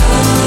Oh,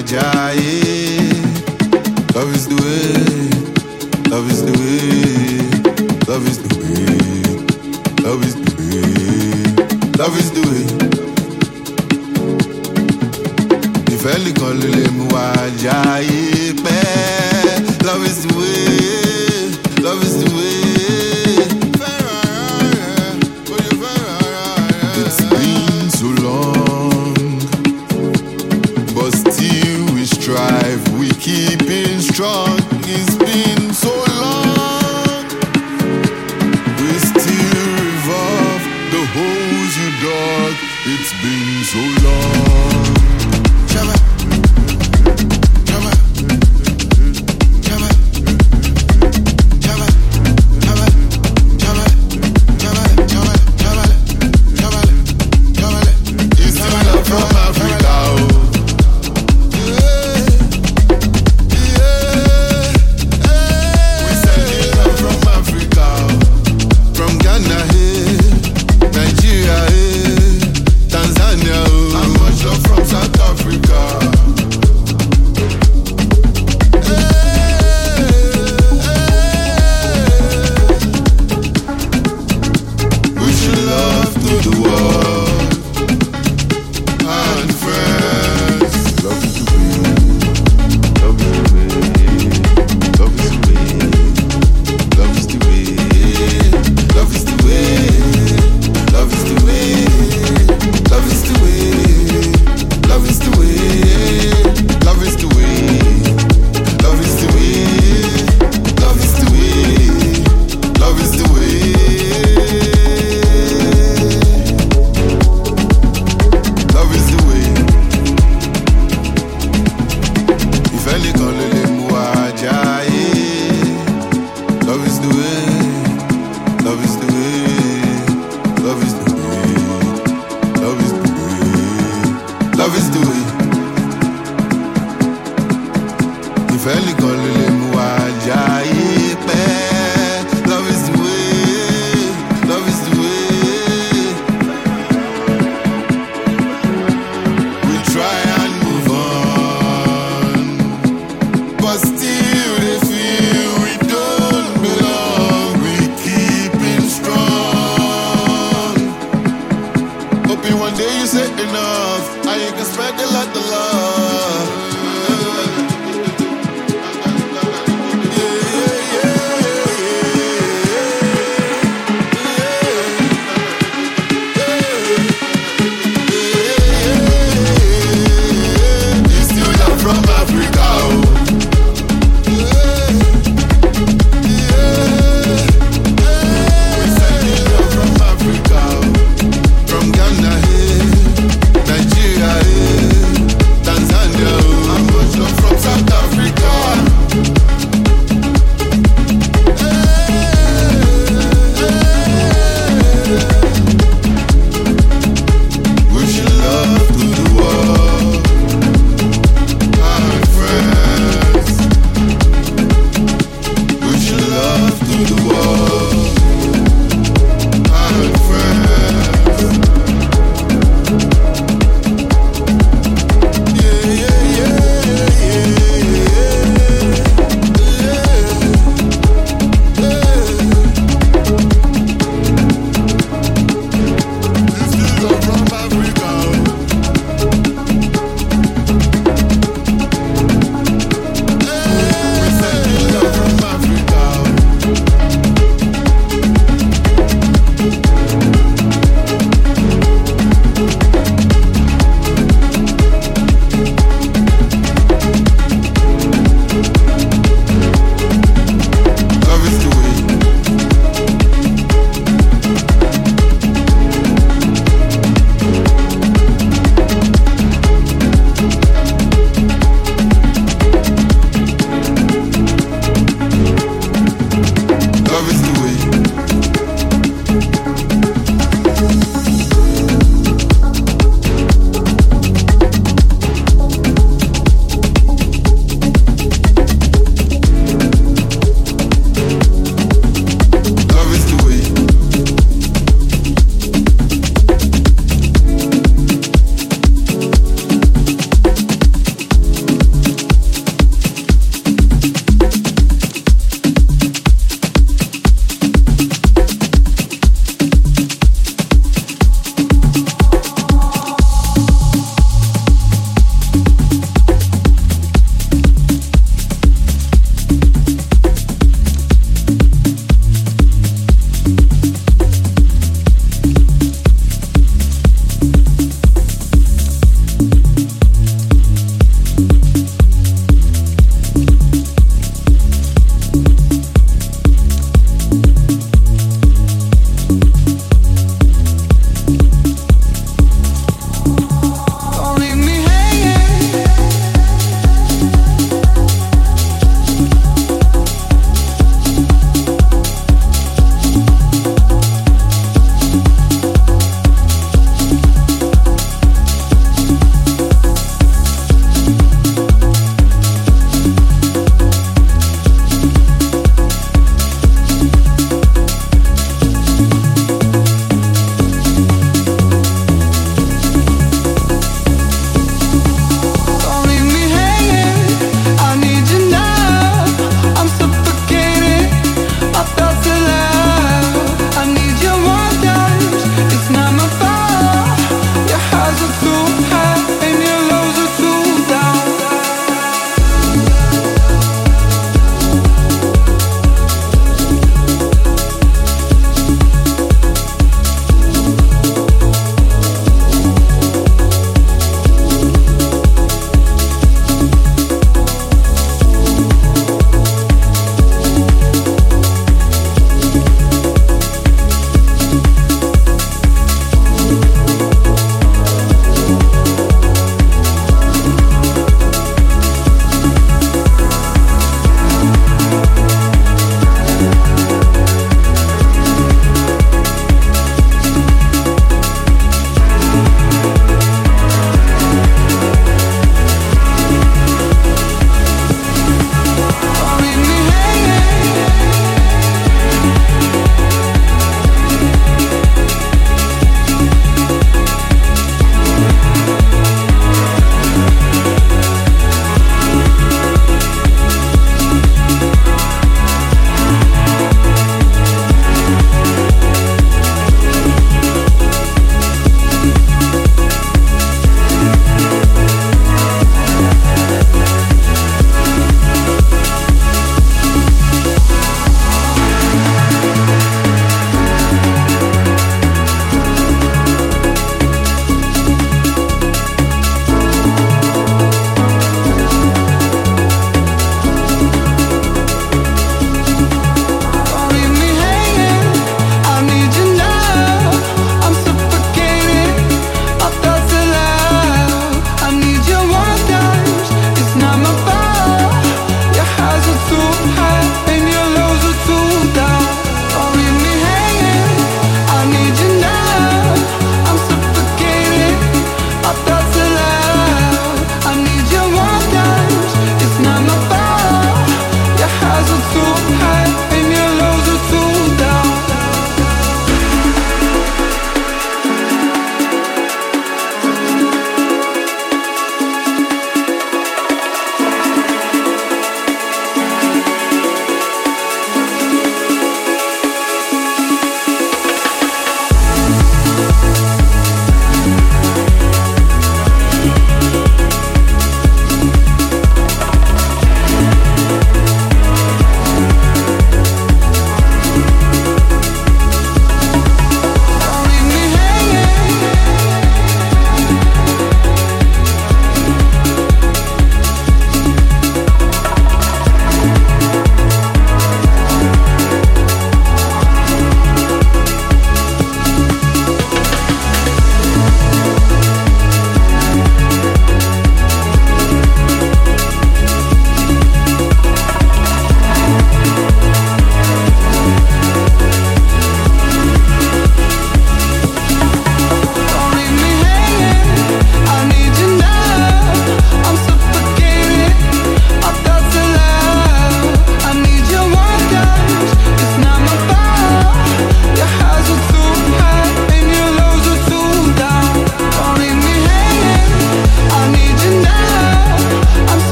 saudade.